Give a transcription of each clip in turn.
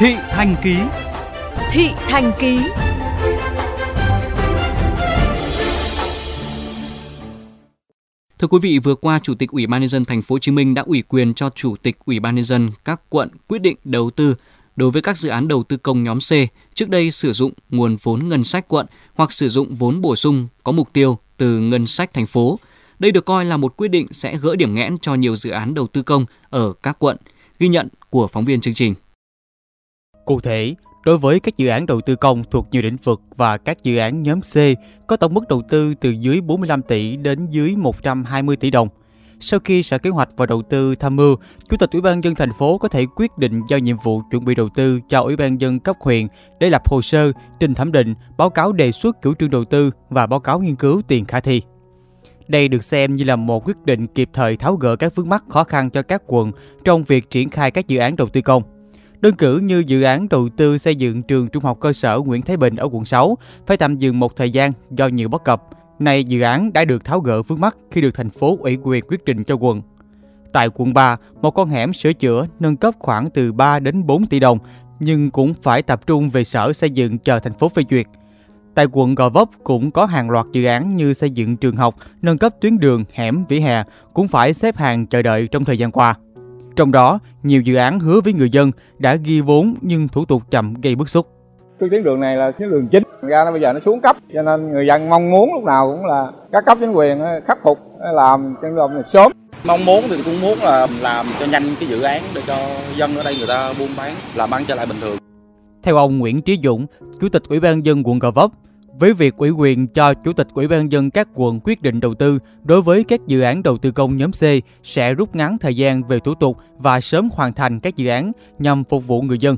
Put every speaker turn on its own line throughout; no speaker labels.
Thị Thành Ký
Thị Thành Ký
Thưa quý vị, vừa qua Chủ tịch Ủy ban nhân dân thành phố Hồ Chí Minh đã ủy quyền cho Chủ tịch Ủy ban nhân dân các quận quyết định đầu tư đối với các dự án đầu tư công nhóm C trước đây sử dụng nguồn vốn ngân sách quận hoặc sử dụng vốn bổ sung có mục tiêu từ ngân sách thành phố. Đây được coi là một quyết định sẽ gỡ điểm nghẽn cho nhiều dự án đầu tư công ở các quận, ghi nhận của phóng viên chương trình.
Cụ thể, đối với các dự án đầu tư công thuộc nhiều lĩnh vực và các dự án nhóm C có tổng mức đầu tư từ dưới 45 tỷ đến dưới 120 tỷ đồng. Sau khi Sở Kế hoạch và Đầu tư tham mưu, Chủ tịch Ủy ban dân thành phố có thể quyết định giao nhiệm vụ chuẩn bị đầu tư cho Ủy ban dân cấp huyện để lập hồ sơ, trình thẩm định, báo cáo đề xuất chủ trương đầu tư và báo cáo nghiên cứu tiền khả thi. Đây được xem như là một quyết định kịp thời tháo gỡ các vướng mắc khó khăn cho các quận trong việc triển khai các dự án đầu tư công. Đơn cử như dự án đầu tư xây dựng trường trung học cơ sở Nguyễn Thái Bình ở quận 6 phải tạm dừng một thời gian do nhiều bất cập. Nay dự án đã được tháo gỡ vướng mắt khi được thành phố ủy quyền quyết định cho quận. Tại quận 3, một con hẻm sửa chữa nâng cấp khoảng từ 3 đến 4 tỷ đồng nhưng cũng phải tập trung về sở xây dựng chờ thành phố phê duyệt. Tại quận Gò Vấp cũng có hàng loạt dự án như xây dựng trường học, nâng cấp tuyến đường, hẻm, vỉa hè cũng phải xếp hàng chờ đợi trong thời gian qua. Trong đó, nhiều dự án hứa với người dân đã ghi vốn nhưng thủ tục chậm gây bức xúc.
Cái tuyến đường này là tuyến đường chính, ra nó bây giờ nó xuống cấp, cho nên người dân mong muốn lúc nào cũng là các cấp chính quyền khắc phục làm tuyến đường này sớm.
Mong muốn thì cũng muốn là làm cho nhanh cái dự án để cho dân ở đây người ta buôn bán, làm ăn trở lại bình thường.
Theo ông Nguyễn Trí Dũng, Chủ tịch Ủy ban dân quận Gò Vấp, với việc ủy quyền cho Chủ tịch Ủy ban dân các quận quyết định đầu tư đối với các dự án đầu tư công nhóm C sẽ rút ngắn thời gian về thủ tục và sớm hoàn thành các dự án nhằm phục vụ người dân.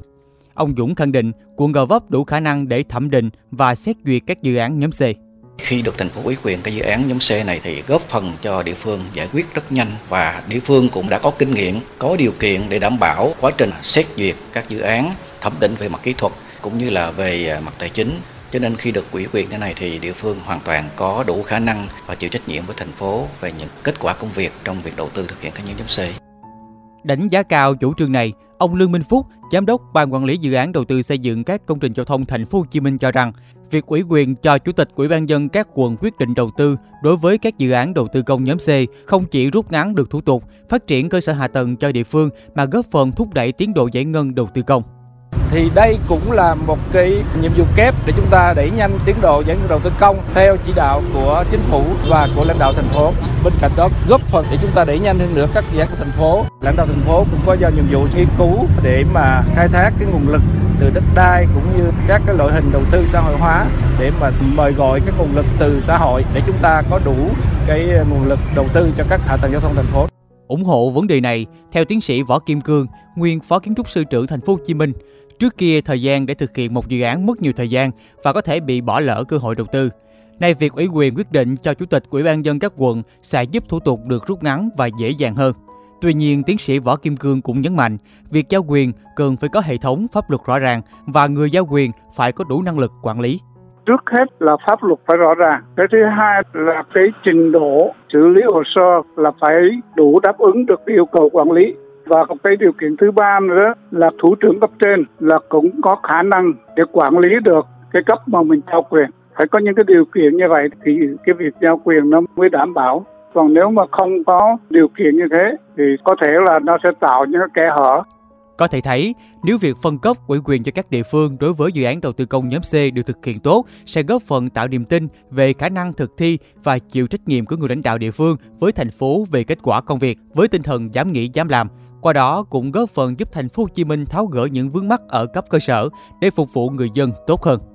Ông Dũng khẳng định quận Gò Vấp đủ khả năng để thẩm định và xét duyệt các dự án nhóm C.
Khi được thành phố ủy quyền cái dự án nhóm C này thì góp phần cho địa phương giải quyết rất nhanh và địa phương cũng đã có kinh nghiệm, có điều kiện để đảm bảo quá trình xét duyệt các dự án, thẩm định về mặt kỹ thuật cũng như là về à, mặt tài chính cho nên khi được ủy quyền thế này thì địa phương hoàn toàn có đủ khả năng và chịu trách nhiệm với thành phố về những kết quả công việc trong việc đầu tư thực hiện các nhóm nhóm C.
Đánh giá cao chủ trương này, ông Lương Minh Phúc, giám đốc ban quản lý dự án đầu tư xây dựng các công trình giao thông thành phố Hồ Chí Minh cho rằng, việc ủy quyền cho chủ tịch ủy ban dân các quận quyết định đầu tư đối với các dự án đầu tư công nhóm C không chỉ rút ngắn được thủ tục, phát triển cơ sở hạ tầng cho địa phương mà góp phần thúc đẩy tiến độ giải ngân đầu tư công
thì đây cũng là một cái nhiệm vụ kép để chúng ta đẩy nhanh tiến độ giải ngân đầu tư công theo chỉ đạo của chính phủ và của lãnh đạo thành phố. Bên cạnh đó, góp phần để chúng ta đẩy nhanh hơn nữa các dự án của thành phố. Lãnh đạo thành phố cũng có giao nhiệm vụ nghiên cứu để mà khai thác cái nguồn lực từ đất đai cũng như các cái loại hình đầu tư xã hội hóa để mà mời gọi các nguồn lực từ xã hội để chúng ta có đủ cái nguồn lực đầu tư cho các hạ tầng giao thông thành phố
ủng hộ vấn đề này, theo tiến sĩ Võ Kim Cương, nguyên phó kiến trúc sư trưởng thành phố Hồ Chí Minh, Trước kia thời gian để thực hiện một dự án mất nhiều thời gian và có thể bị bỏ lỡ cơ hội đầu tư. Nay việc ủy quyền quyết định cho chủ tịch ủy ban dân các quận sẽ giúp thủ tục được rút ngắn và dễ dàng hơn. Tuy nhiên, tiến sĩ Võ Kim Cương cũng nhấn mạnh, việc giao quyền cần phải có hệ thống pháp luật rõ ràng và người giao quyền phải có đủ năng lực quản lý.
Trước hết là pháp luật phải rõ ràng. Cái thứ hai là cái trình độ xử lý hồ sơ là phải đủ đáp ứng được yêu cầu quản lý. Và cái điều kiện thứ ba nữa là thủ trưởng cấp trên là cũng có khả năng để quản lý được cái cấp mà mình trao quyền. Phải có những cái điều kiện như vậy thì cái việc giao quyền nó mới đảm bảo. Còn nếu mà không có điều kiện như thế thì có thể là nó sẽ tạo những cái kẽ hở
có thể thấy, nếu việc phân cấp ủy quyền cho các địa phương đối với dự án đầu tư công nhóm C được thực hiện tốt, sẽ góp phần tạo niềm tin về khả năng thực thi và chịu trách nhiệm của người lãnh đạo địa phương với thành phố về kết quả công việc với tinh thần dám nghĩ dám làm, qua đó cũng góp phần giúp thành phố Hồ Chí Minh tháo gỡ những vướng mắc ở cấp cơ sở để phục vụ người dân tốt hơn.